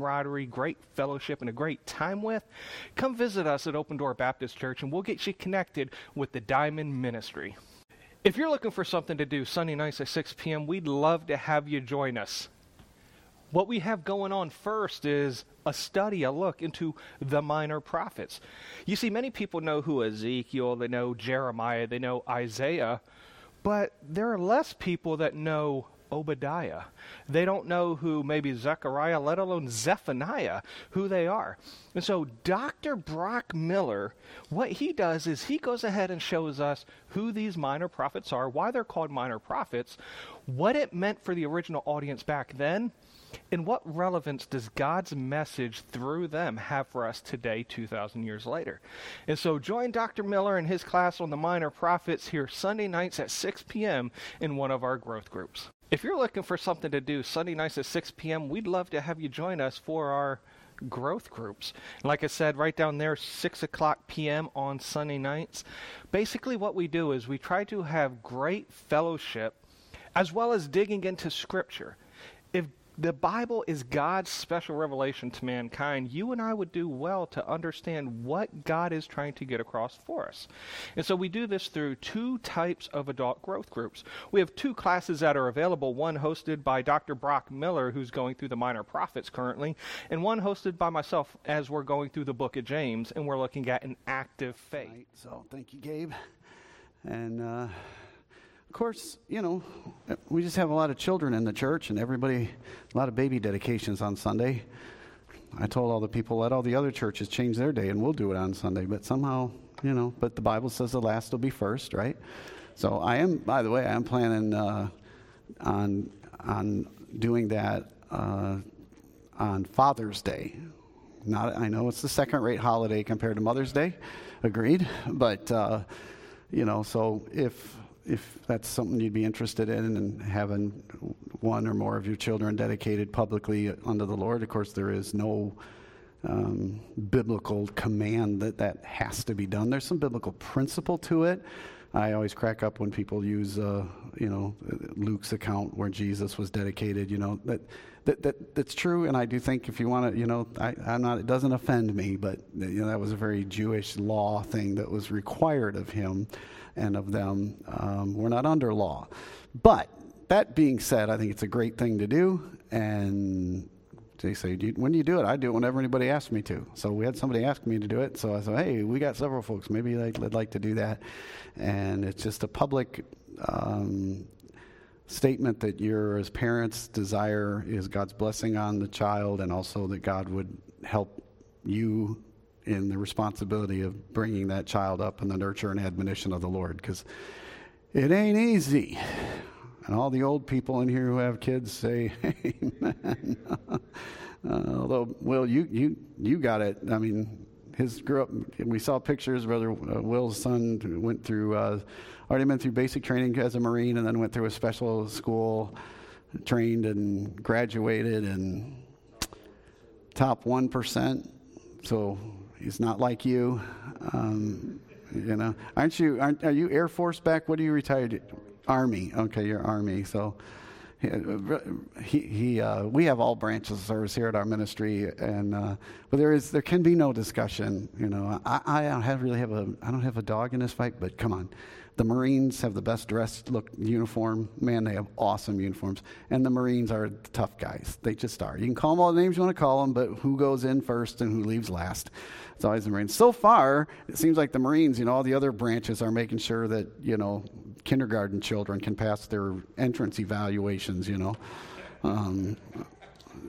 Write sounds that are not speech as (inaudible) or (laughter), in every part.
camaraderie, great fellowship, and a great time with, come visit us at Open Door Baptist Church and we'll get you connected with the Diamond Ministry. If you're looking for something to do Sunday nights at 6 p.m., we'd love to have you join us. What we have going on first is a study, a look into the minor prophets. You see, many people know who Ezekiel, they know Jeremiah, they know Isaiah, but there are less people that know Obadiah. They don't know who maybe Zechariah, let alone Zephaniah, who they are. And so Dr. Brock Miller, what he does is he goes ahead and shows us who these minor prophets are, why they're called minor prophets, what it meant for the original audience back then, and what relevance does God's message through them have for us today, 2,000 years later? And so join Dr. Miller in his class on the minor prophets here Sunday nights at 6 p.m. in one of our growth groups. If you're looking for something to do Sunday nights at 6 p.m., we'd love to have you join us for our growth groups. Like I said, right down there, 6 o'clock p.m. on Sunday nights. Basically, what we do is we try to have great fellowship as well as digging into Scripture. If the Bible is God's special revelation to mankind, you and I would do well to understand what God is trying to get across for us. And so we do this through two types of adult growth groups. We have two classes that are available one hosted by Dr. Brock Miller, who's going through the minor prophets currently, and one hosted by myself as we're going through the book of James and we're looking at an active faith. Right, so thank you, Gabe. And, uh, of course, you know, we just have a lot of children in the church and everybody, a lot of baby dedications on Sunday. I told all the people, let all the other churches change their day and we'll do it on Sunday. But somehow, you know, but the Bible says the last will be first, right? So I am, by the way, I am planning uh, on, on doing that uh, on Father's Day. Not, I know it's the second rate holiday compared to Mother's Day, agreed. But, uh, you know, so if if that's something you'd be interested in and having one or more of your children dedicated publicly unto the Lord, of course, there is no um, biblical command that that has to be done. There's some biblical principle to it. I always crack up when people use, uh, you know, Luke's account where Jesus was dedicated. You know that, that that that's true, and I do think if you want to, you know, I, am not. It doesn't offend me, but you know that was a very Jewish law thing that was required of him and of them. Um, we're not under law. But that being said, I think it's a great thing to do. And they say, do you, when do you do it? I do it whenever anybody asks me to. So we had somebody ask me to do it. So I said, hey, we got several folks. Maybe they'd, like to do that. And it's just a public um, statement that your, as parents, desire is God's blessing on the child and also that God would help you in the responsibility of bringing that child up in the nurture and admonition of the Lord because it ain't easy. And all the old people in here who have kids say, (laughs) Amen. uh, although, Will, you, you, you got it. I mean, his grew up, we saw pictures. Brother uh, Will's son went through, uh, already went through basic training as a Marine and then went through a special school, trained and graduated and top 1%. So He's not like you. Um, you know, aren't you? Aren't are you Air Force back? What are you retired? Army. Okay, you're Army. So he, he uh, we have all branches of service here at our ministry, and uh, but there is there can be no discussion. You know, I, I don't have really have a I don't have a dog in this fight, but come on, the Marines have the best dressed look uniform. Man, they have awesome uniforms. And the Marines are tough guys. They just are. You can call them all the names you want to call them, but who goes in first and who leaves last? It's always the Marines. So far, it seems like the Marines, you know, all the other branches are making sure that, you know, kindergarten children can pass their entrance evaluations, you know. Um,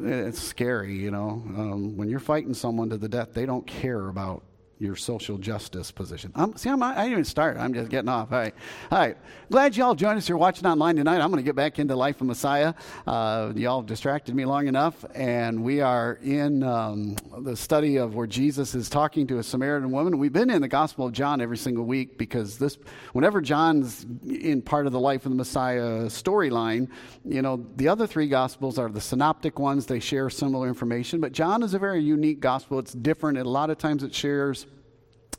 it's scary, you know. Um, when you're fighting someone to the death, they don't care about your social justice position. I'm, see, I'm, I didn't even start. I'm just getting off. All right. All right. Glad y'all joined us You're watching online tonight. I'm going to get back into Life of Messiah. Uh, y'all distracted me long enough, and we are in um, the study of where Jesus is talking to a Samaritan woman. We've been in the Gospel of John every single week because this, whenever John's in part of the Life of the Messiah storyline, you know, the other three Gospels are the synoptic ones. They share similar information, but John is a very unique Gospel. It's different, and a lot of times it shares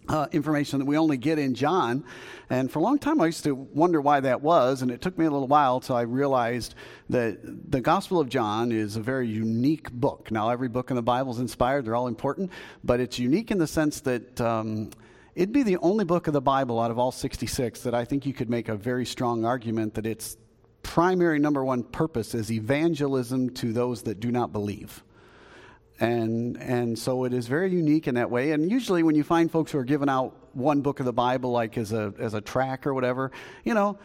uh, information that we only get in John. And for a long time, I used to wonder why that was, and it took me a little while till I realized that the Gospel of John is a very unique book. Now, every book in the Bible is inspired, they're all important, but it's unique in the sense that. Um, it'd be the only book of the Bible out of all 66 that I think you could make a very strong argument that its primary number one purpose is evangelism to those that do not believe. And, and so it is very unique in that way. And usually, when you find folks who are giving out one book of the Bible, like as a, as a track or whatever, you know,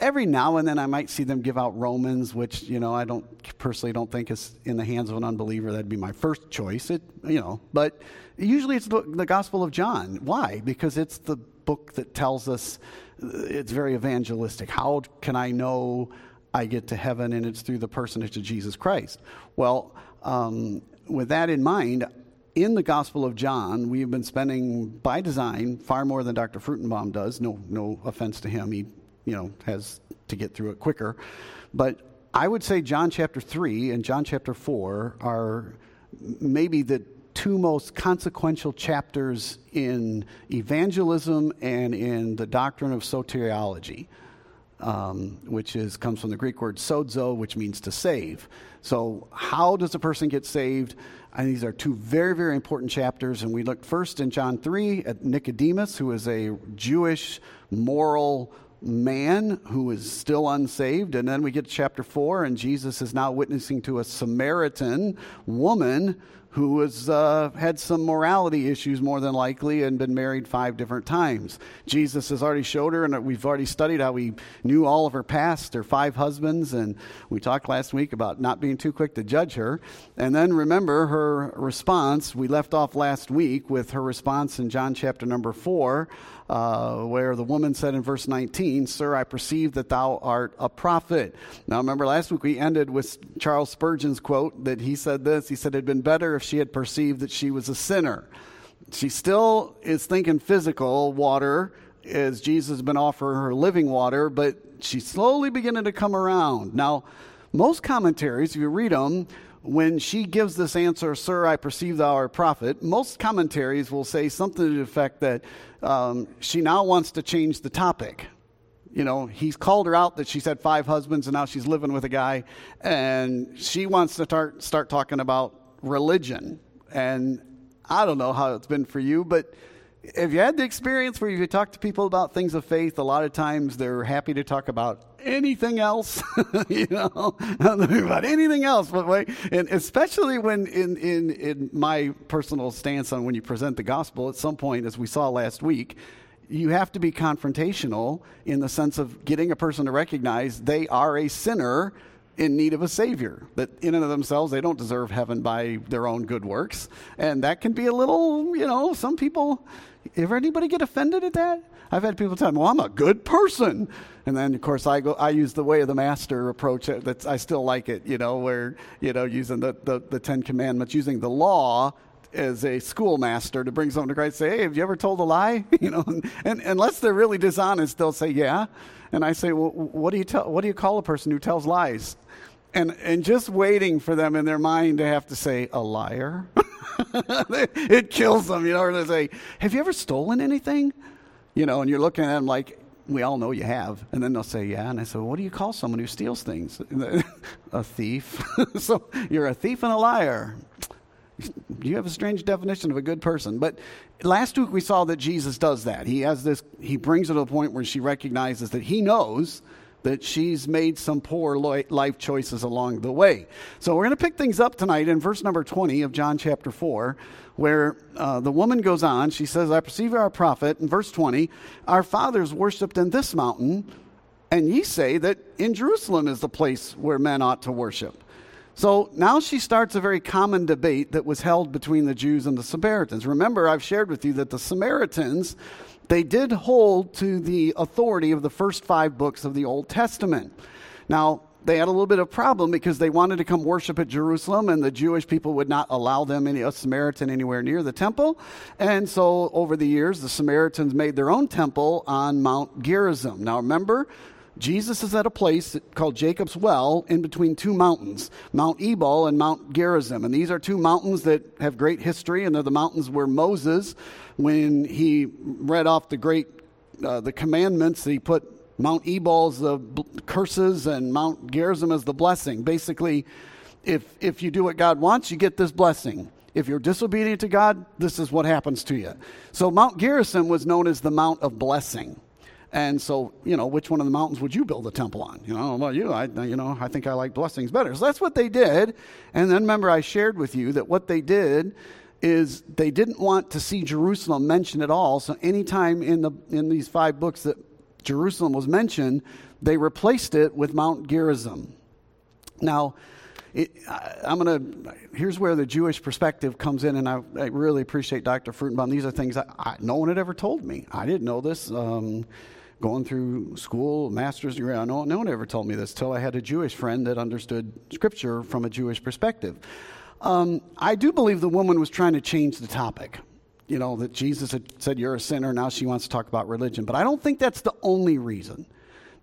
every now and then I might see them give out Romans, which, you know, I don't personally don't think is in the hands of an unbeliever. That'd be my first choice. It, you know, but usually it's the, the Gospel of John. Why? Because it's the book that tells us it's very evangelistic. How can I know I get to heaven and it's through the personage of Jesus Christ? Well, um, with that in mind, in the Gospel of John, we have been spending, by design, far more than Dr. Fruchtenbaum does. No, no offense to him. He, you know, has to get through it quicker. But I would say John chapter 3 and John chapter 4 are maybe the two most consequential chapters in evangelism and in the doctrine of soteriology um, which is comes from the Greek word sozo, which means to save. So, how does a person get saved? And these are two very, very important chapters. And we looked first in John 3 at Nicodemus, who is a Jewish moral man who is still unsaved. And then we get to chapter 4, and Jesus is now witnessing to a Samaritan woman who has uh, had some morality issues more than likely and been married five different times. Jesus has already showed her, and we've already studied how he knew all of her past, her five husbands, and we talked last week about not being too quick to judge her. And then remember her response. We left off last week with her response in John chapter number four uh, where the woman said in verse 19, Sir, I perceive that thou art a prophet. Now, remember last week we ended with Charles Spurgeon's quote that he said this. He said, It had been better she had perceived that she was a sinner. She still is thinking physical water as Jesus has been offering her living water, but she's slowly beginning to come around. Now, most commentaries, if you read them, when she gives this answer, Sir, I perceive thou art a prophet, most commentaries will say something to the effect that um, she now wants to change the topic. You know, he's called her out that she's had five husbands and now she's living with a guy, and she wants to start, start talking about religion. And I don't know how it's been for you, but if you had the experience where you talk to people about things of faith? A lot of times they're happy to talk about anything else, (laughs) you know, about anything else. But wait, and especially when in, in, in my personal stance on when you present the gospel, at some point, as we saw last week, you have to be confrontational in the sense of getting a person to recognize they are a sinner in need of a savior that in and of themselves they don't deserve heaven by their own good works and that can be a little you know some people ever anybody get offended at that I've had people tell me, "Well, I'm a good person," and then of course I go, I use the way of the master approach. Uh, that's I still like it, you know, where you know using the the, the Ten Commandments, using the law as a schoolmaster to bring someone to Christ. Say, "Hey, have you ever told a lie?" (laughs) you know, and, and unless they're really dishonest, they'll say, "Yeah," and I say, "Well, what do you tell? What do you call a person who tells lies?" and and just waiting for them in their mind to have to say a liar (laughs) it kills them you know or they say have you ever stolen anything you know, and you're looking at them like, we all know you have. And then they'll say, yeah. And I say, well, what do you call someone who steals things? (laughs) a thief. so you're a thief and a liar. You have a strange definition of a good person. But last week we saw that Jesus does that. He has this, he brings her to a point where she recognizes that he knows that she's made some poor life choices along the way. So we're going to pick things up tonight in verse number 20 of John chapter 4, where uh, the woman goes on. She says, I perceive our prophet. In verse 20, our fathers worshipped in this mountain, and ye say that in Jerusalem is the place where men ought to worship. So now she starts a very common debate that was held between the Jews and the Samaritans. Remember, I've shared with you that the Samaritans they did hold to the authority of the first five books of the Old Testament. Now, they had a little bit of problem because they wanted to come worship at Jerusalem, and the Jewish people would not allow them any a Samaritan anywhere near the temple. And so, over the years, the Samaritans made their own temple on Mount Gerizim. Now, remember, Jesus is at a place called Jacob's Well in between two mountains, Mount Ebal and Mount Gerizim. And these are two mountains that have great history, and they're the mountains where Moses, when he read off the great uh, the commandments, he put Mount Ebal as the curses and Mount Gerizim as the blessing. Basically, if if you do what God wants, you get this blessing. If you're disobedient to God, this is what happens to you. So Mount Gerizim was known as the Mount of Blessing. And so, you know, which one of the mountains would you build a temple on? You know, well, you, I, you know, I think I like blessings better. So that's what they did. And then remember, I shared with you that what they did is they didn't want to see Jerusalem mentioned at all. So anytime in the in these five books that Jerusalem was mentioned, they replaced it with Mount Gerizim. Now, it, I, am going to, here's where the Jewish perspective comes in, and I, I really appreciate Dr. Fruchtenbaum. These are things I, no one had ever told me. I didn't know this. Um, going through school, master's degree. I know no one ever told me this till I had a Jewish friend that understood Scripture from a Jewish perspective. Um, I do believe the woman was trying to change the topic. You know, that Jesus had said, You're a sinner. Now she wants to talk about religion. But I don't think that's the only reason.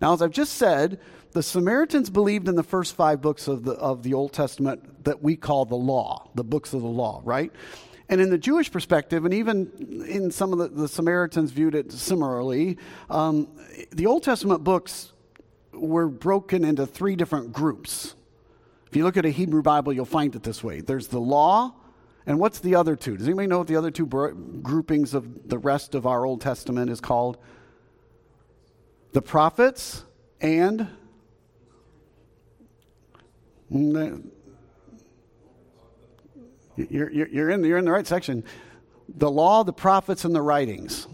Now, as I've just said, the Samaritans believed in the first five books of the, of the Old Testament that we call the law, the books of the law, right? And in the Jewish perspective, and even in some of the, the Samaritans viewed it similarly, um, the Old Testament books were broken into three different groups. If you look at a Hebrew Bible, you'll find it this way there's the law, and what's the other two? Does anybody know what the other two groupings of the rest of our Old Testament is called? The prophets and you're, you're, in, you're in the right section. The law, the prophets, and the writings.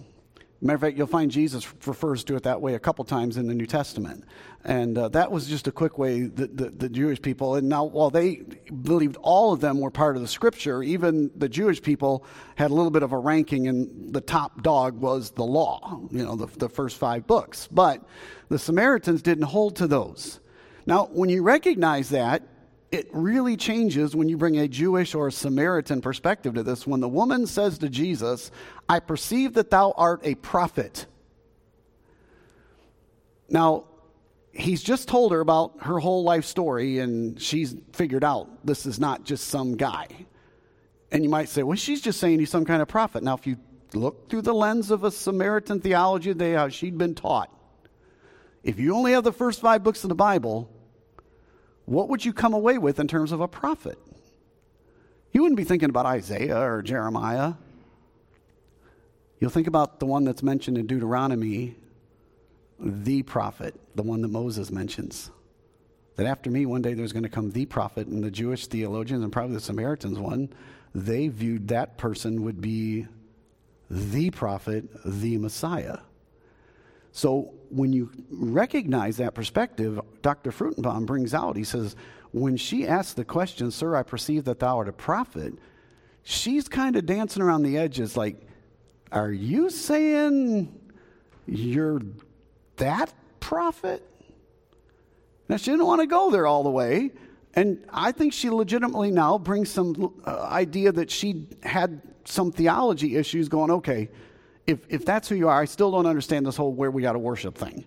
Matter of fact, you'll find Jesus refers to it that way a couple times in the New Testament. And uh, that was just a quick way that the, the, Jewish people, and now while they believed all of them were part of the scripture, even the Jewish people had a little bit of a ranking, and the top dog was the law, you know, the, the first five books. But the Samaritans didn't hold to those. Now, when you recognize that, it really changes when you bring a Jewish or a Samaritan perspective to this. When the woman says to Jesus, I perceive that thou art a prophet. Now, he's just told her about her whole life story, and she's figured out this is not just some guy. And you might say, well, she's just saying he's some kind of prophet. Now, if you look through the lens of a Samaritan theology, they, how she'd been taught. If you only have the first five books of the Bible, what would you come away with in terms of a prophet? You wouldn't be thinking about Isaiah or Jeremiah. You'll think about the one that's mentioned in Deuteronomy, the prophet, the one that Moses mentions. That after me, one day there's going to come the prophet, and the Jewish theologians and probably the Samaritans one, they viewed that person would be the prophet, the Messiah. So when you recognize that perspective, Dr. Fruchtenbaum brings out, he says, when she asks the question, Sir, I perceive that thou art a prophet, she's kind of dancing around the edges like, Are you saying you're that prophet? Now, she didn't want to go there all the way. And I think she legitimately now brings some uh, idea that she had some theology issues going, okay, if, if that's who you are, I still don't understand this whole where we got to worship thing.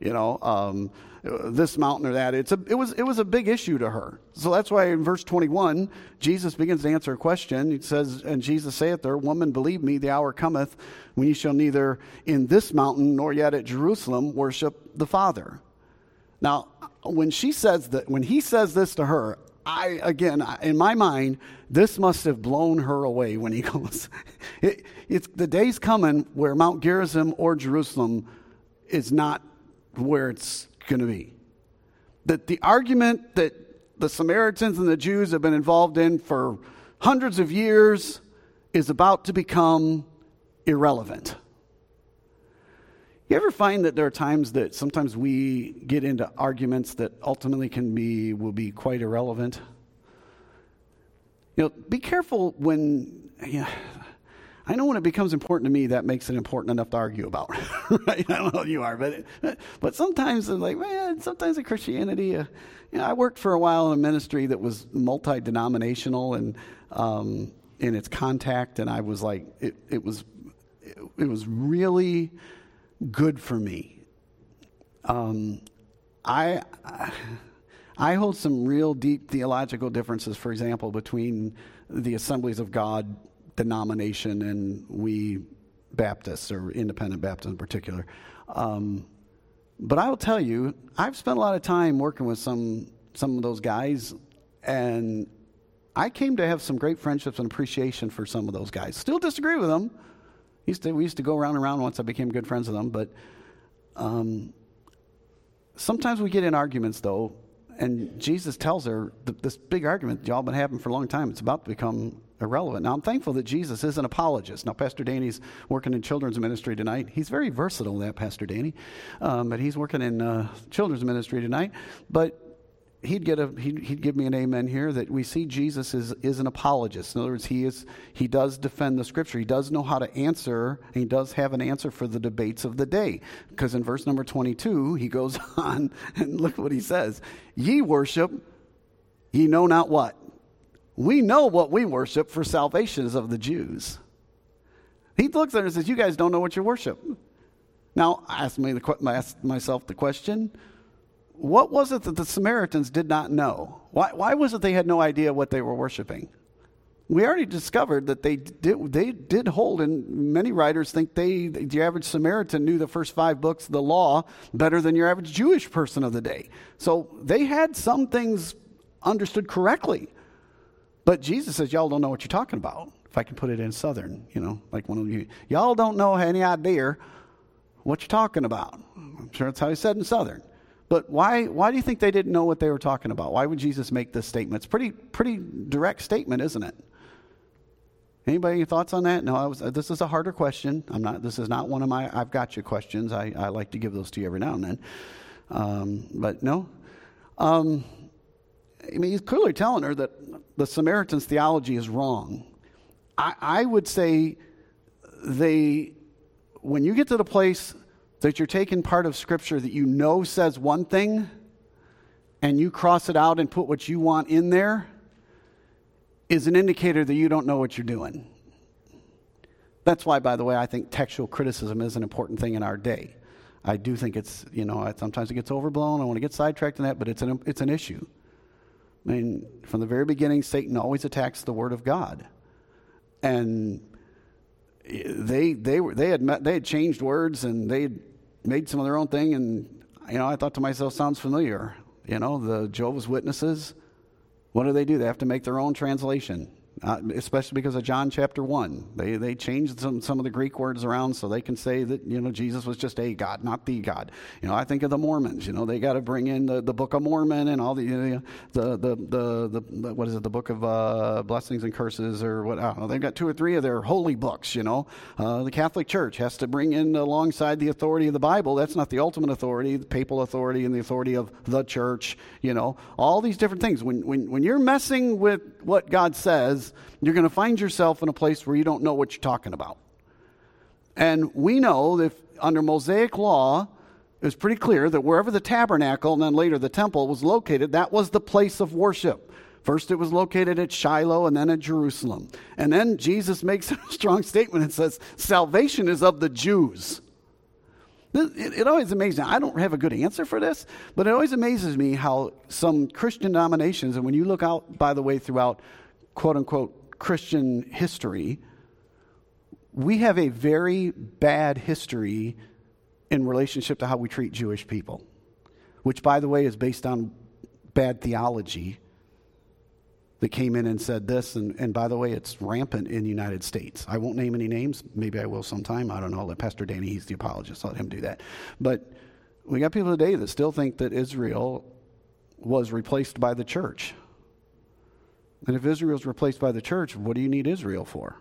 You know, um, this mountain or that. It's a, it, was, it was a big issue to her. So that's why in verse 21, Jesus begins to answer a question. He says, And Jesus saith there, Woman, believe me, the hour cometh when ye shall neither in this mountain nor yet at Jerusalem worship the Father. Now, when she says that, when he says this to her, I, again, in my mind, this must have blown her away when he (laughs) goes. It, it's, the day's coming where Mount Gerizim or Jerusalem is not where it's going to be. That the argument that the Samaritans and the Jews have been involved in for hundreds of years is about to become irrelevant. You ever find that there are times that sometimes we get into arguments that ultimately can be will be quite irrelevant? You know, be careful when you know, I know when it becomes important to me, that makes it important enough to argue about. (laughs) right? I don't know if you are, but but sometimes it's like, man, sometimes in Christianity, uh, you know, I worked for a while in a ministry that was multi denominational and um, in its contact, and I was like, it, it was it, it was really good for me. Um, I, I hold some real deep theological differences, for example, between the Assemblies of God denomination and we Baptists, or independent Baptists in particular. Um, but I will tell you, I've spent a lot of time working with some some of those guys, and I came to have some great friendships and appreciation for some of those guys. Still disagree with them. Used to, we used to go around and around once I became good friends with them, but um, sometimes we get in arguments though, and Jesus tells her this big argument y'all been having for a long time. It's about to become irrelevant. Now, I'm thankful that Jesus is an apologist. Now, Pastor Danny's working in children's ministry tonight. He's very versatile, that Pastor Danny, um, but he's working in uh, children's ministry tonight. But he'd get a he'd, he'd, give me an amen here that we see Jesus is is an apologist. In other words, he is he does defend the scripture. He does know how to answer, and he does have an answer for the debates of the day. Because in verse number twenty two, he goes (laughs) on and look what he says: "Ye worship, ye know not what." We know what we worship, for salvation is of the Jews. He looks at it and says, You guys don't know what you worship. Now, ask, me the, ask myself the question what was it that the Samaritans did not know? Why, why was it they had no idea what they were worshiping? We already discovered that they did, they did hold, and many writers think they, the average Samaritan knew the first five books of the law better than your average Jewish person of the day. So they had some things understood correctly. But Jesus says, Y'all don't know what you're talking about. If I can put it in Southern, you know, like one of you. Y'all don't know any idea what you're talking about. I'm sure that's how he said in Southern. But why, why do you think they didn't know what they were talking about? Why would Jesus make this statement? It's pretty, pretty direct statement, isn't it? Anybody any thoughts on that? No, I was, this is a harder question. I'm not, this is not one of my I've got you questions. I, I like to give those to you every now and then. Um, but no. Um, I mean, he's clearly telling her that the Samaritan's theology is wrong. I, I would say they, when you get to the place that you're taking part of Scripture that you know says one thing and you cross it out and put what you want in there, is an indicator that you don't know what you're doing. That's why, by the way, I think textual criticism is an important thing in our day. I do think it's, you know, sometimes it gets overblown. I want to get sidetracked in that, but it's an, it's an issue. I mean, from the very beginning, Satan always attacks the Word of God. And they, they, were, they, had, met, they had changed words and they had made some of their own thing. And, you know, I thought to myself, sounds familiar. You know, the Jehovah's Witnesses, what do they do? They have to make their own translation uh, especially because of John chapter 1. They, they changed some, some of the Greek words around so they can say that, you know, Jesus was just a God, not the God. You know, I think of the Mormons, you know, they got to bring in the, the Book of Mormon and all the, you know, the, the, the, the, what is it, the Book of uh, Blessings and Curses or what, I don't know. They've got two or three of their holy books, you know. Uh, the Catholic Church has to bring in alongside the authority of the Bible. That's not the ultimate authority, the papal authority and the authority of the church, you know. All these different things. When, when, when you're messing with what God says, you're going to find yourself in a place where you don't know what you're talking about. And we know that under Mosaic law, it was pretty clear that wherever the tabernacle and then later the temple was located, that was the place of worship. First, it was located at Shiloh and then at Jerusalem. And then Jesus makes (laughs) a strong statement and says, Salvation is of the Jews. It, it, always amazes me. I don't have a good answer for this, but it always amazes me how some Christian denominations, and when you look out, by the way, throughout quote unquote Christian history, we have a very bad history in relationship to how we treat Jewish people, which, by the way, is based on bad theology that came in and said this. And, and by the way, it's rampant in the United States. I won't name any names. Maybe I will sometime. I don't know. I'll let Pastor Danny, he's the apologist, I'll let him do that. But we got people today that still think that Israel was replaced by the church. And if Israel is replaced by the church, what do you need Israel for?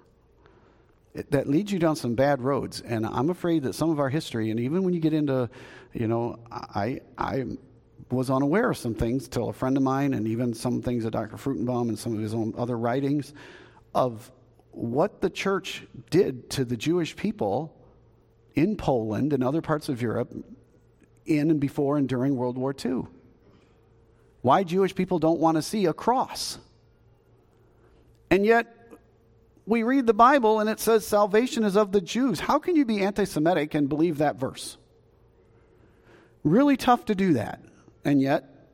It, that leads you down some bad roads. And I'm afraid that some of our history, and even when you get into, you know, I, I was unaware of some things till a friend of mine, and even some things that Dr. Fruchtenbaum and some of his own other writings, of what the church did to the Jewish people in Poland and other parts of Europe in and before and during World War II. Why Jewish people don't want to see a cross. And yet, we read the Bible and it says salvation is of the Jews. How can you be anti Semitic and believe that verse? Really tough to do that. And yet,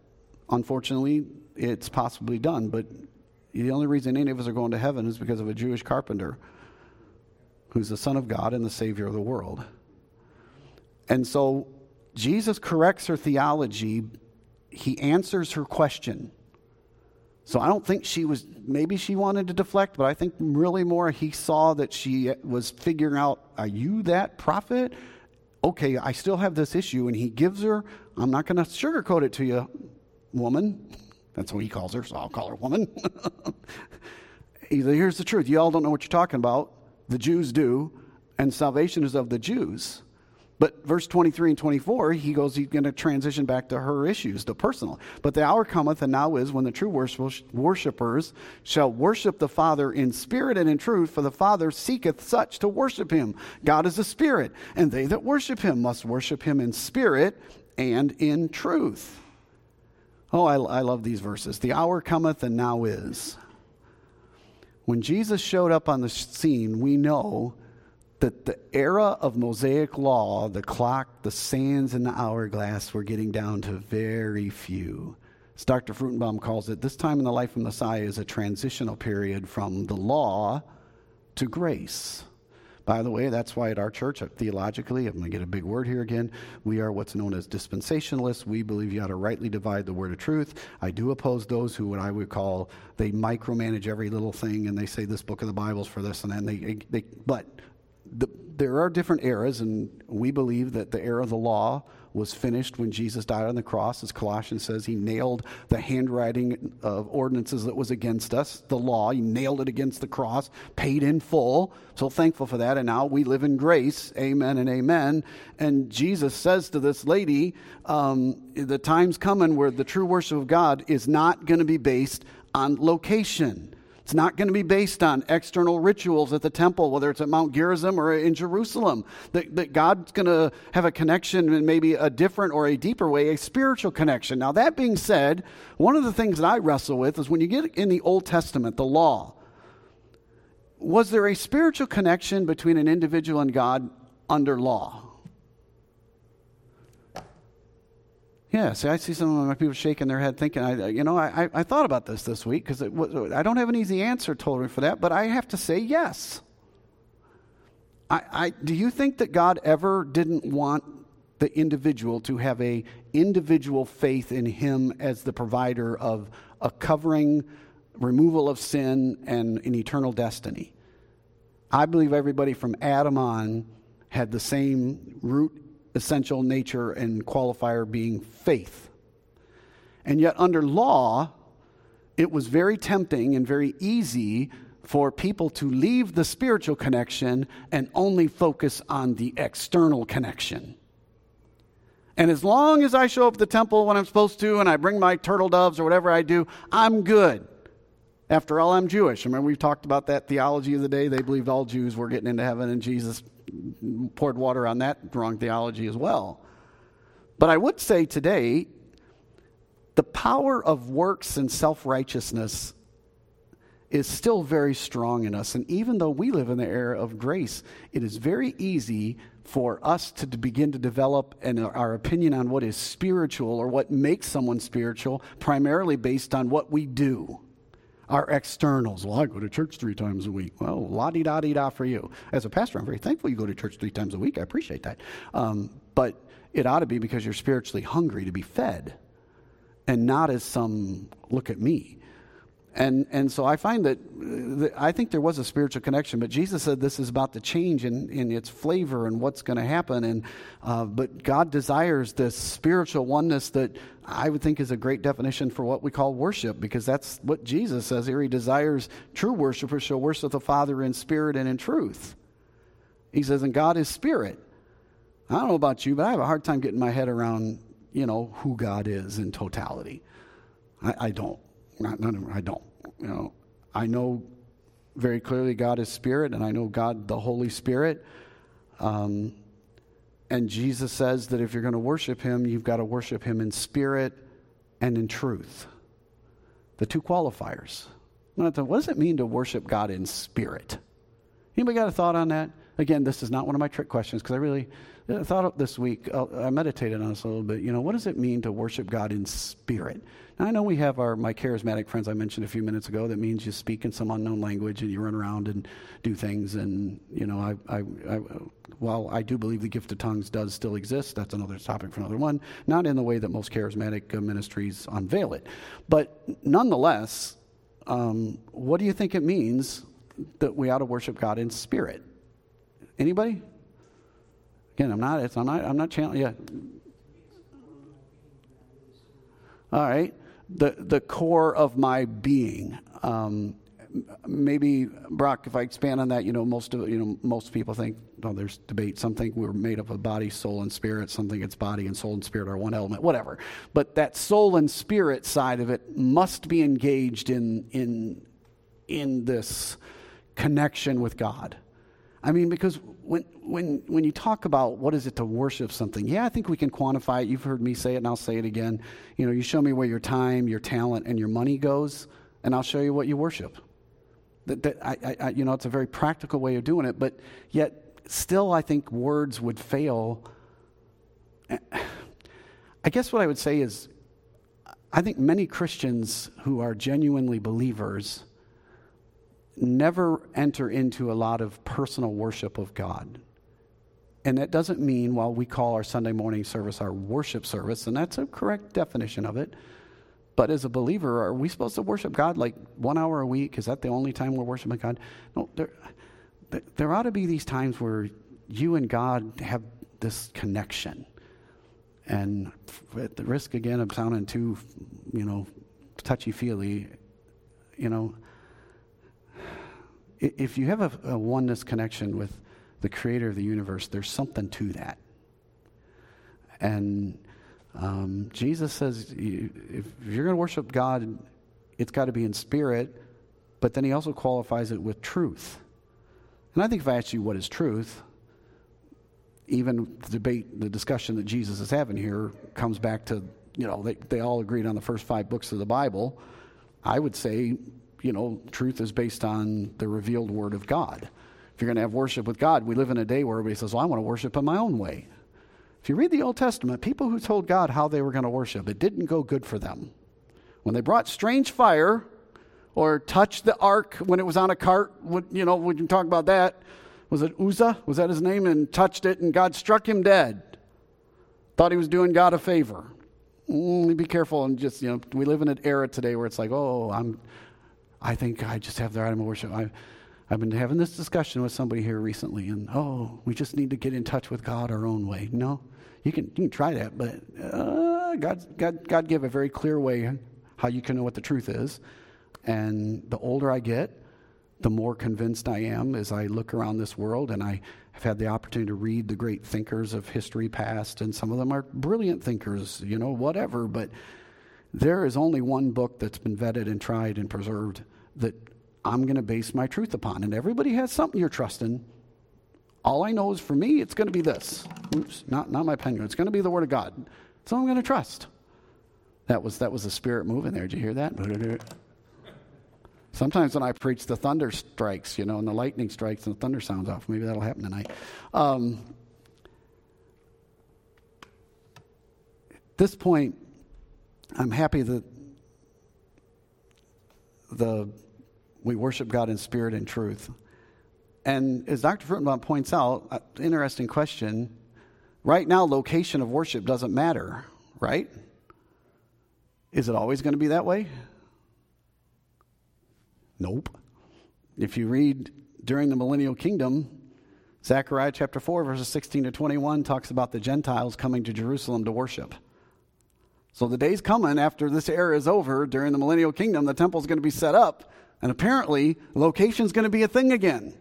unfortunately, it's possibly done. But the only reason any of us are going to heaven is because of a Jewish carpenter who's the Son of God and the Savior of the world. And so Jesus corrects her theology, he answers her question. So I don't think she was, maybe she wanted to deflect, but I think really more he saw that she was figuring out, are you that prophet? Okay, I still have this issue. And he gives her, I'm not going to sugarcoat it to you, woman. That's what he calls her, so I'll call her woman. (laughs) Here's the truth. You all don't know what you're talking about. The Jews do, and salvation is of the Jews. But verse 23 and 24, he goes, he's going to transition back to her issues, the personal. But the hour cometh, and now is, when the true worshippers shall worship the Father in spirit and in truth, for the Father seeketh such to worship him. God is a spirit, and they that worship him must worship him in spirit and in truth. Oh, I, I love these verses. The hour cometh, and now is. When Jesus showed up on the scene, we know that the era of Mosaic law, the clock, the sands, and the hourglass were getting down to very few. As Dr. Fruchtenbaum calls it, this time in the life of Messiah is a transitional period from the law to grace. By the way, that's why at our church, uh, theologically, I'm going to get a big word here again, we are what's known as dispensationalists. We believe you ought to rightly divide the word of truth. I do oppose those who, what I would call, they micromanage every little thing and they say this book of the Bible's for this and then they, they but the, there are different eras, and we believe that the era of the law was finished when Jesus died on the cross. As Colossians says, he nailed the handwriting of ordinances that was against us, the law. He nailed it against the cross, paid in full. So thankful for that. And now we live in grace. Amen and amen. And Jesus says to this lady, um, the time's coming where the true worship of God is not going to be based on location. It's not going to be based on external rituals at the temple, whether it's at Mount Gerizim or in Jerusalem. That, that God's going to have a connection in maybe a different or a deeper way, a spiritual connection. Now, that being said, one of the things that I wrestle with is when you get in the Old Testament, the law, was there a spiritual connection between an individual and God under law? Yeah, see, I see some of my people shaking their head thinking, I, you know, I, I thought about this this week because I don't have an easy answer totally for that, but I have to say yes. I, I, do you think that God ever didn't want the individual to have a individual faith in him as the provider of a covering, removal of sin, and an eternal destiny? I believe everybody from Adam on had the same root essential nature and qualifier being faith. And yet, under law, it was very tempting and very easy for people to leave the spiritual connection and only focus on the external connection. And as long as I show up at the temple when I'm supposed to and I bring my turtle doves or whatever I do, I'm good. After all, I'm Jewish. Remember, we've talked about that theology of the day. They believed all Jews were getting into heaven, and Jesus poured water on that wrong theology as well. But I would say today, the power of works and self righteousness is still very strong in us. And even though we live in the era of grace, it is very easy for us to begin to develop an, our opinion on what is spiritual or what makes someone spiritual primarily based on what we do our externals. Well, I go to church three times a week. Well, la di da di da for you. As a pastor, I'm very thankful you go to church three times a week. I appreciate that. Um, but it ought to be because you're spiritually hungry to be fed and not as some look at me. And, and so I find that, I think there was a spiritual connection, but Jesus said this is about to change in, in its flavor and what's going to happen. And, uh, but God desires this spiritual oneness that I would think is a great definition for what we call worship, because that's what Jesus says here. He desires true worshipers shall worship the Father in spirit and in truth. He says, and God is spirit. I don't know about you, but I have a hard time getting my head around, you know, who God is in totality. I, I don't. Not, not, I don't. You know, I know very clearly God is spirit, and I know God, the Holy Spirit. Um, and Jesus says that if you're going to worship Him, you've got to worship Him in spirit and in truth. The two qualifiers. What does it mean to worship God in spirit? Anybody got a thought on that? Again, this is not one of my trick questions because I really thought this week, uh, I meditated on this a little bit. You know, what does it mean to worship God in spirit? Now, I know we have our my charismatic friends I mentioned a few minutes ago. That means you speak in some unknown language and you run around and do things. And you know, I, I, I while I do believe the gift of tongues does still exist, that's another topic for another one. Not in the way that most charismatic uh, ministries unveil it, but nonetheless, um, what do you think it means that we ought to worship God in spirit? Anybody? Again, I'm not. It's, I'm not. I'm not channeling. Yeah. All right. The the core of my being. Um, maybe Brock, if I expand on that, you know, most of you know most people think. Well, there's debate. Some think we're made up of body, soul, and spirit. Some think it's body and soul and spirit are one element. Whatever. But that soul and spirit side of it must be engaged in in in this connection with God. I mean, because when, when, when you talk about what is it to worship something, yeah, I think we can quantify it. You've heard me say it, and I'll say it again. You know, you show me where your time, your talent, and your money goes, and I'll show you what you worship. That, that I, I, you know, it's a very practical way of doing it, but yet still, I think words would fail. I guess what I would say is, I think many Christians who are genuinely believers never enter into a lot of personal worship of God. And that doesn't mean, while we call our Sunday morning service our worship service, and that's a correct definition of it, but as a believer, are we supposed to worship God like one hour a week? Is that the only time we're worshiping God? No, there, there ought to be these times where you and God have this connection. And at the risk again of sounding too, you know, touchy feely, you know, if you have a, a oneness connection with the creator of the universe, there's something to that. And um, Jesus says if you're going to worship God, it's got to be in spirit, but then he also qualifies it with truth. And I think if I ask you what is truth, even the debate, the discussion that Jesus is having here comes back to, you know, they, they all agreed on the first five books of the Bible. I would say you know, truth is based on the revealed word of God. If you're going to have worship with God, we live in a day where everybody says, well, I want to worship in my own way. If you read the Old Testament, people who told God how they were going to worship, it didn't go good for them. When they brought strange fire or touched the ark when it was on a cart, you know, we can talk about that. Was it Uzzah? Was that his name? And touched it, and God struck him dead. Thought he was doing God a favor. Mm, be careful and just, you know, we live in an era today where it's like, oh, I'm I think I just have the item of worship. I, I've been having this discussion with somebody here recently, and oh, we just need to get in touch with God our own way. No, you can you can try that, but uh, God God God gave a very clear way how you can know what the truth is. And the older I get, the more convinced I am as I look around this world, and I have had the opportunity to read the great thinkers of history past, and some of them are brilliant thinkers, you know, whatever, but there is only one book that's been vetted and tried and preserved that I'm going to base my truth upon. And everybody has something you're trusting. All I know is for me, it's going to be this. Oops, not, not my penguin. It's going to be the Word of God. So I'm going to trust. That was, that was the spirit moving there. Did you hear that? Sometimes when I preach, the thunder strikes, you know, and the lightning strikes and the thunder sounds off. Maybe that'll happen tonight. Um, at this point, I'm happy that the we worship God in spirit and truth. And as Dr. Fruchtenbaum points out, uh, interesting question. Right now, location of worship doesn't matter, right? Is it always going to be that way? Nope. If you read during the millennial kingdom, Zechariah chapter 4, verses 16 to 21 talks about the Gentiles coming to Jerusalem to worship. So the day's coming after this era is over during the millennial kingdom, the temple's going to be set up, and apparently location's going to be a thing again.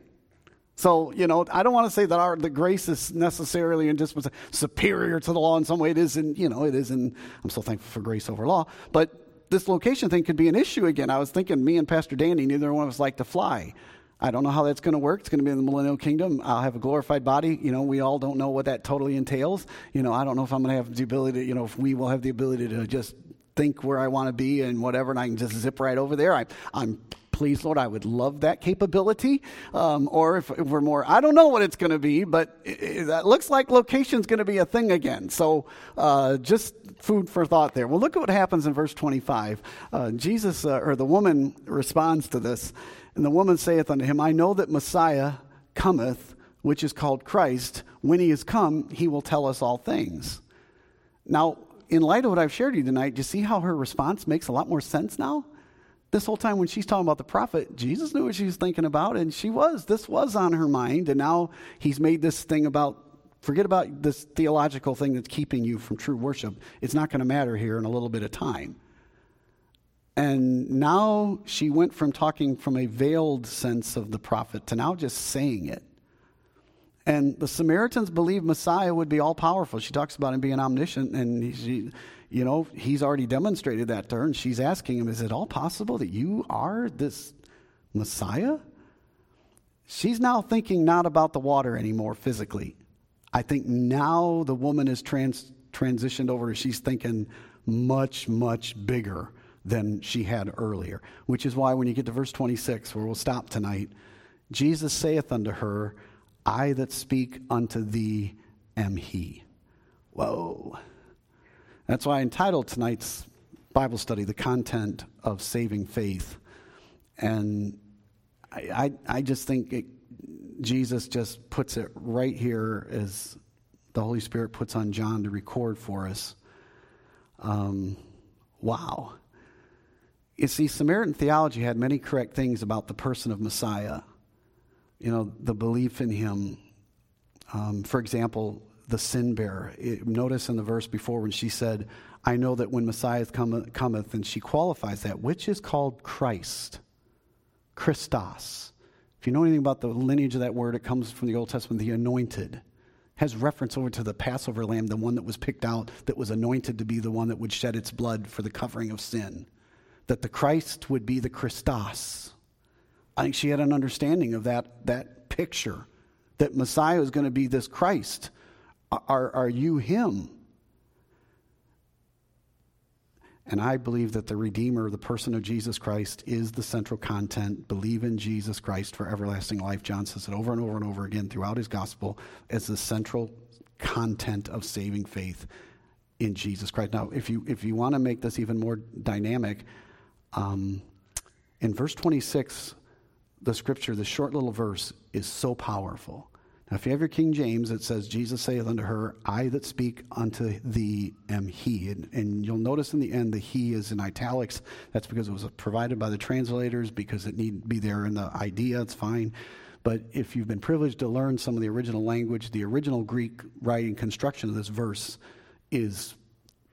So, you know, I don't want to say that our the grace is necessarily and just superior to the law in some way. It is in, you know, it is in I'm so thankful for grace over law. But this location thing could be an issue again. I was thinking me and Pastor Danny, neither one of us like to fly. I don't know how that's going to work. It's going to be in the millennial kingdom. I'll have a glorified body. You know, we all don't know what that totally entails. You know, I don't know if I'm going to have the ability, to, you know, if we will have the ability to just think where I want to be and whatever, and I can just zip right over there. I, I'm please, Lord, I would love that capability. Um, or if, if, we're more, I don't know what it's going to be, but it, it, that looks like location's going to be a thing again. So uh, just food for thought there. Well, look at what happens in verse 25. Uh, Jesus, uh, or the woman, responds to this. And the woman saith unto him, I know that Messiah cometh, which is called Christ. When he is come, he will tell us all things. Now, in light of what I've shared with you tonight, do you see how her response makes a lot more sense now? This whole time when she's talking about the prophet, Jesus knew what she was thinking about, and she was. This was on her mind, and now he's made this thing about forget about this theological thing that's keeping you from true worship. It's not going to matter here in a little bit of time. And now she went from talking from a veiled sense of the prophet to now just saying it. And the Samaritans believed Messiah would be all powerful. She talks about him being omniscient, and she, you know, he's already demonstrated that to her. And she's asking him, Is it all possible that you are this Messiah? She's now thinking not about the water anymore physically. I think now the woman is trans- transitioned over, she's thinking much, much bigger than she had earlier. Which is why when you get to verse 26, where we'll stop tonight, Jesus saith unto her, I that speak unto thee am he. Whoa. That's why I entitled tonight's Bible study, The Content of Saving Faith. And I, I, I just think it, Jesus just puts it right here as the Holy Spirit puts on John to record for us. Um, wow. You see, Samaritan theology had many correct things about the person of Messiah. You know, the belief in him. Um, for example, the sin bearer. It, notice in the verse before when she said, I know that when Messiah cometh, cometh, and she qualifies that, which is called Christ, Christos. If you know anything about the lineage of that word, it comes from the Old Testament, the anointed. Has reference over to the Passover lamb, the one that was picked out, that was anointed to be the one that would shed its blood for the covering of sin that the Christ would be the Christos. I think she had an understanding of that, that picture, that Messiah is going to be this Christ. Are, are you him? And I believe that the Redeemer, the person of Jesus Christ, is the central content. Believe in Jesus Christ for everlasting life. John says it over and over and over again throughout his gospel as the central content of saving faith in Jesus Christ. Now, if you, if you want to make this even more dynamic, um, in verse 26, the scripture, the short little verse, is so powerful. Now, if you have your King James, it says, Jesus saith unto her, I that speak unto thee am he. And, and, you'll notice in the end the he is in italics. That's because it was provided by the translators, because it need be there in the idea. It's fine. But if you've been privileged to learn some of the original language, the original Greek writing construction of this verse is,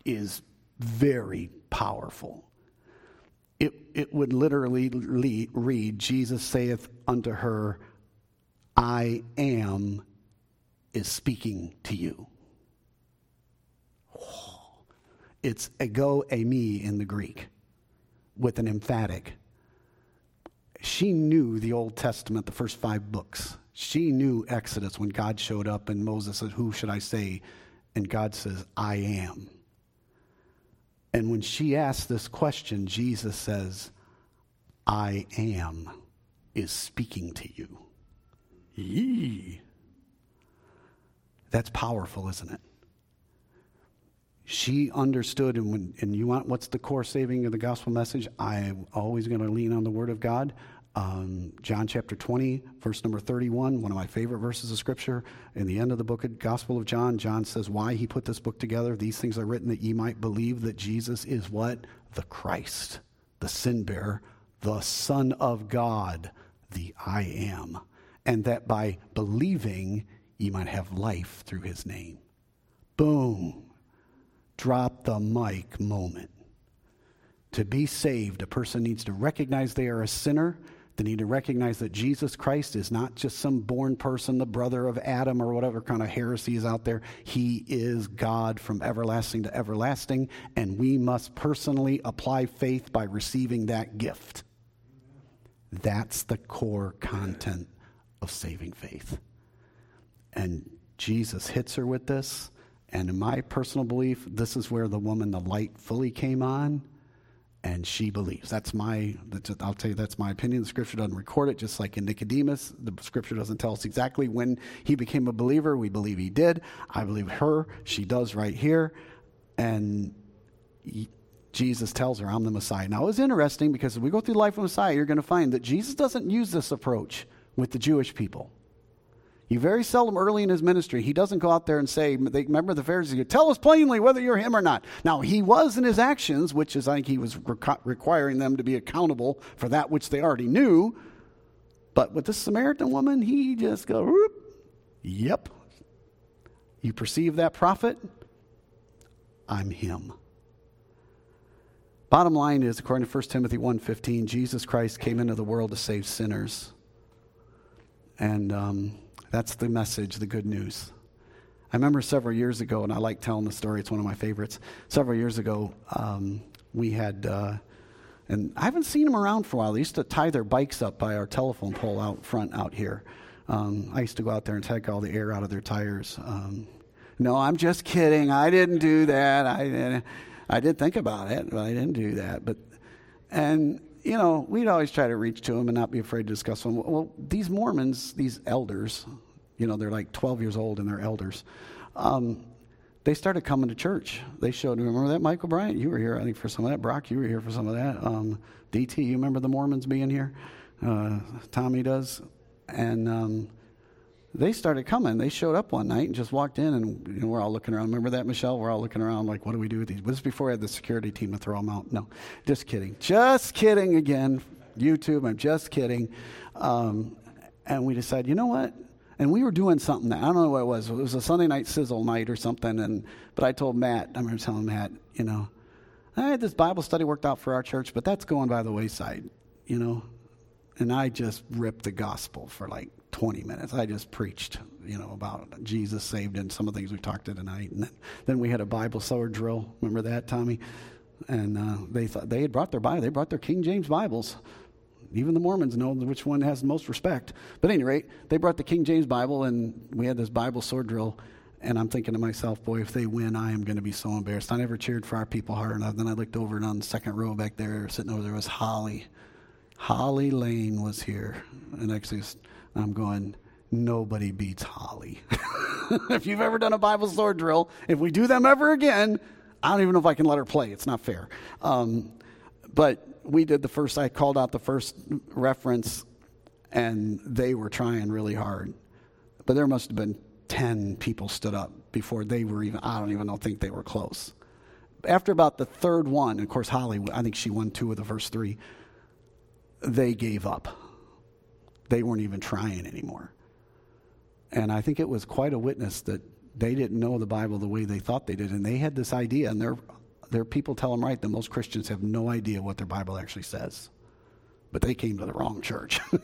is very powerful it, it would literally read Jesus saith unto her, I am is speaking to you. It's ego eimi in the Greek with an emphatic. She knew the Old Testament, the first five books. She knew Exodus when God showed up and Moses said, Who should I say? And God says, I am. And when she asks this question, Jesus says, I am is speaking to you. Yee. That's powerful, isn't it? She understood, and, when, and you want what's the core saving of the gospel message? I'm always going to lean on the word of God. Um, John chapter 20, verse number 31, one of my favorite verses of scripture. In the end of the book of Gospel of John, John says, Why he put this book together. These things are written that ye might believe that Jesus is what? The Christ, the sin bearer, the Son of God, the I am. And that by believing ye might have life through his name. Boom. Drop the mic moment. To be saved, a person needs to recognize they are a sinner they need to recognize that Jesus Christ is not just some born person, the brother of Adam or whatever kind of heresy is out there. He is God from everlasting to everlasting, and we must personally apply faith by receiving that gift. That's the core content of saving faith. And Jesus hits her with this. And in my personal belief, this is where the woman, the light fully came on. and she believes. That's my, that's, I'll tell you, that's my opinion. The scripture doesn't record it, just like in Nicodemus. The scripture doesn't tell us exactly when he became a believer. We believe he did. I believe her. She does right here. And he, Jesus tells her, I'm the Messiah. Now, it's interesting because as we go through life of Messiah, you're going to find that Jesus doesn't use this approach with the Jewish people. You very seldom early in his ministry, he doesn't go out there and say, they, remember the Pharisees, tell us plainly whether you're him or not. Now, he was in his actions, which is, I think he was requiring them to be accountable for that which they already knew. But with the Samaritan woman, he just goes, yep. You perceive that prophet? I'm him. Bottom line is, according to 1 Timothy 1.15, Jesus Christ came into the world to save sinners. And um, that's the message, the good news. I remember several years ago, and I like telling the story, it's one of my favorites. Several years ago, um, we had, uh, and I haven't seen them around for a while. They used to tie their bikes up by our telephone pole out front out here. Um, I used to go out there and take all the air out of their tires. Um, no, I'm just kidding. I didn't do that. I, I did think about it, but I didn't do that. But, and you know, we'd always try to reach to them and not be afraid to discuss them. Well, these Mormons, these elders, you know, they're like 12 years old and they're elders. Um, they started coming to church. They showed, remember that, Michael Bryant? You were here, I think, for some of that. Brock, you were here for some of that. Um, DT, you remember the Mormons being here? Uh, Tommy does. And um, they started coming. They showed up one night and just walked in, and you know, we're all looking around. Remember that, Michelle? We're all looking around like, what do we do with these? This is before I had the security team to throw them out. No, just kidding. Just kidding again. YouTube, I'm just kidding. Um, and we decided, you know what? And we were doing something. That, I don't know what it was. It was a Sunday night sizzle night or something. And but I told Matt, I remember telling Matt, you know, I had this Bible study worked out for our church, but that's going by the wayside, you know. And I just ripped the gospel for like 20 minutes. I just preached, you know, about Jesus saved and some of the things we talked to tonight. And then, we had a Bible sword drill. Remember that, Tommy? And uh, they thought they had brought their Bible. They brought their King James Bibles. Even the Mormons know which one has the most respect. But at any rate, they brought the King James Bible, and we had this Bible sword drill. And I'm thinking to myself, boy, if they win, I am going to be so embarrassed. I never cheered for our people hard enough. Then I looked over, and on the second row back there, sitting over there was Holly. Holly Lane was here. And actually, I'm going, nobody beats Holly. (laughs) if you've ever done a Bible sword drill, if we do them ever again, I don't even know if I can let her play. It's not fair. Um, but we did the first, I called out the first reference, and they were trying really hard. But there must have been 10 people stood up before they were even, I don't even know, think they were close. After about the third one, of course, Holly, I think she won two of the first three, they gave up they weren't even trying anymore. And I think it was quite a witness that they didn't know the Bible the way they thought they did. And they had this idea, and their, their people tell them right that most Christians have no idea what their Bible actually says. But they came to the wrong church. (laughs)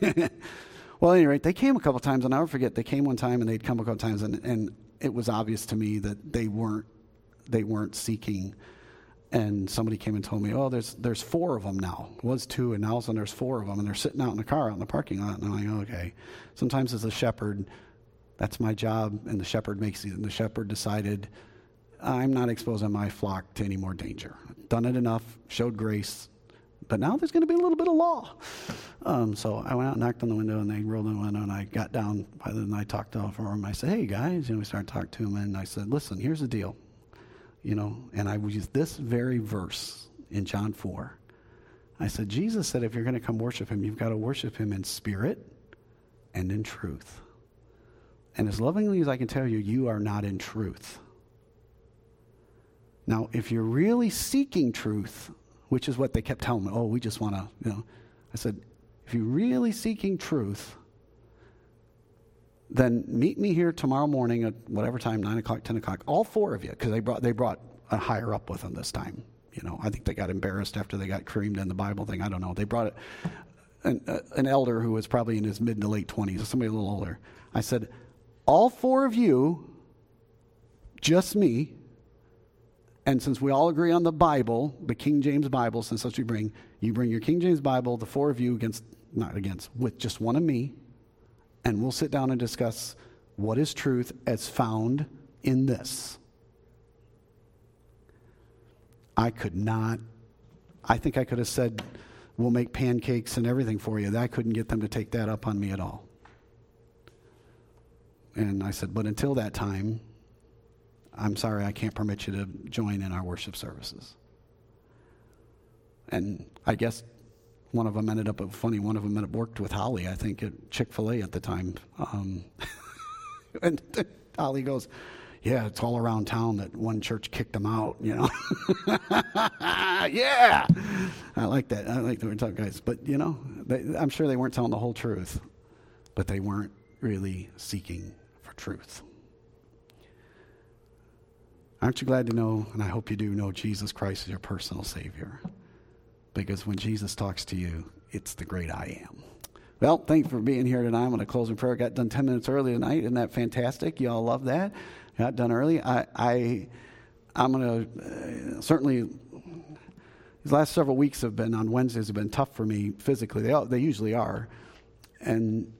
well, at any rate, they came a couple times, and I'll never forget, they came one time and they'd come a couple times, and, and it was obvious to me that they weren't, they weren't seeking and somebody came and told me, "Oh, there's there's four of them now. It was two, and now all of a sudden there's four of them, and they're sitting out in the car out in the parking lot." And I'm like, "Okay." Sometimes as a shepherd, that's my job, and the shepherd makes it. And the shepherd decided, "I'm not exposing my flock to any more danger. Done it enough. Showed grace." But now there's going to be a little bit of law. Um, so I went out and knocked on the window, and they rolled in the window, and I got down. By then, I talked to them. I said, "Hey guys," and we started talking to them, and I said, "Listen, here's the deal you know, and I used this very verse in John 4. I said, Jesus said, if you're going to come worship him, you've got to worship him in spirit and in truth. And as lovingly as I can tell you, you are not in truth. Now, if you're really seeking truth, which is what they kept telling me, oh, we just want to, you know, I said, if you're really seeking truth, then meet me here tomorrow morning at whatever time, 9 o'clock, 10 o'clock, all four of you, because they brought, they brought a higher up with them this time. You know, I think they got embarrassed after they got creamed in the Bible thing. I don't know. They brought an, uh, an elder who was probably in his mid to late 20s, somebody a little older. I said, all four of you, just me, and since we all agree on the Bible, the King James Bible, since that's what you bring, you bring your King James Bible, the four of you against, not against, with just one of me, and we'll sit down and discuss what is truth as found in this. I could not, I think I could have said, We'll make pancakes and everything for you. I couldn't get them to take that up on me at all. And I said, But until that time, I'm sorry, I can't permit you to join in our worship services. And I guess one of them ended up, funny, one of them ended up worked with Holly, I think, at Chick fil A at the time. Um, (laughs) and (laughs) Holly goes, yeah, it's all around town that one church kicked them out, you know. (laughs) yeah. I like that. I like the way talk guys. But, you know, they, I'm sure they weren't telling the whole truth, but they weren't really seeking for truth. Aren't you glad to know, and I hope you do know, Jesus Christ is your personal Savior? Because when Jesus talks to you, it's the great I am. Well, thank you for being here tonight. I'm going to close in prayer. Got done 10 minutes early tonight. Isn't that fantastic? You all love that? Got done early. I, I, I'm going to uh, certainly, these last several weeks have been on Wednesdays have been tough for me physically. They, they usually are. And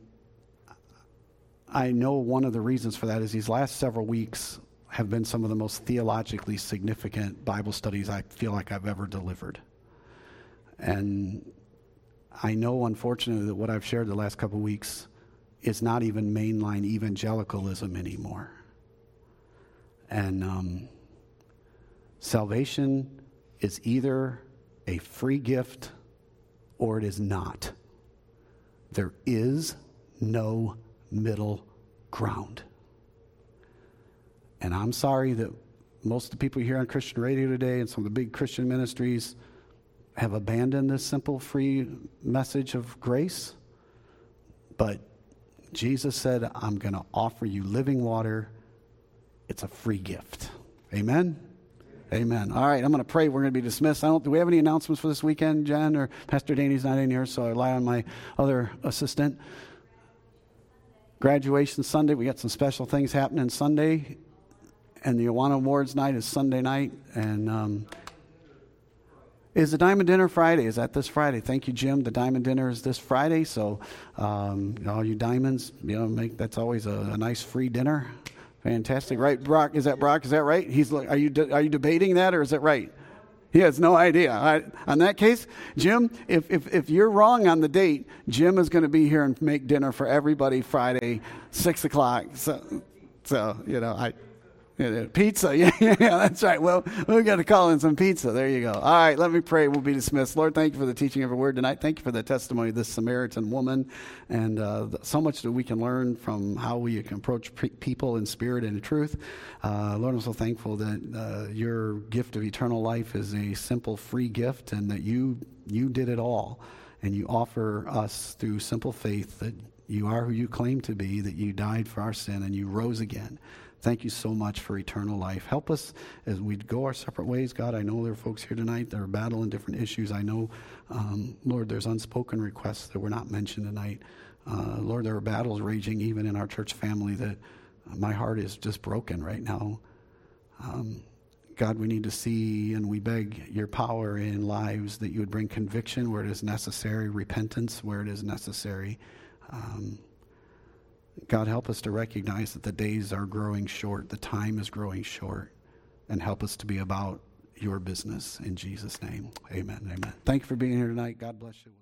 I know one of the reasons for that is these last several weeks have been some of the most theologically significant Bible studies I feel like I've ever delivered. And I know, unfortunately, that what I've shared the last couple weeks is not even mainline evangelicalism anymore. And um, salvation is either a free gift or it is not. There is no middle ground. And I'm sorry that most of the people here on Christian radio today and some of the big Christian ministries have abandoned this simple free message of grace. But Jesus said, I'm going to offer you living water. It's a free gift. Amen? Amen. All right, I'm going to pray. We're going to be dismissed. I don't. Do we have any announcements for this weekend, Jen? Or Pastor Danny's not in here, so I rely on my other assistant. Graduation Sunday. We got some special things happening Sunday, and the Awana Awards night is Sunday night, and um, is the Diamond Dinner Friday? Is that this Friday? Thank you, Jim. The Diamond Dinner is this Friday, so um, all you diamonds, you know, make that's always a, a, nice free dinner. Fantastic, right, Brock? Is that Brock? Is that right? He's are you de- are you debating that or is it right? He has no idea. I, on that case, Jim, if, if, if you're wrong on the date, Jim is going to be here and make dinner for everybody Friday, six o'clock. So, so you know, I Pizza, (laughs) yeah, yeah, yeah, that's right. Well, we've got to call in some pizza. There you go. All right, let me pray. We'll be dismissed. Lord, thank you for the teaching of your word tonight. Thank you for the testimony of this Samaritan woman, and uh, so much that we can learn from how we can approach pre- people in spirit and in truth. Uh, Lord, I'm so thankful that uh, your gift of eternal life is a simple, free gift, and that you you did it all, and you offer us through simple faith that you are who you claim to be, that you died for our sin, and you rose again. Thank you so much for eternal life. Help us as we go our separate ways, God. I know there are folks here tonight that are battling different issues. I know, um, Lord, there's unspoken requests that were not mentioned tonight. Uh, Lord, there are battles raging even in our church family that my heart is just broken right now. Um, God, we need to see and we beg your power in lives that you would bring conviction where it is necessary, repentance where it is necessary. Um, God, help us to recognize that the days are growing short, the time is growing short, and help us to be about your business. In Jesus' name, amen. Amen. Thank you for being here tonight. God bless you.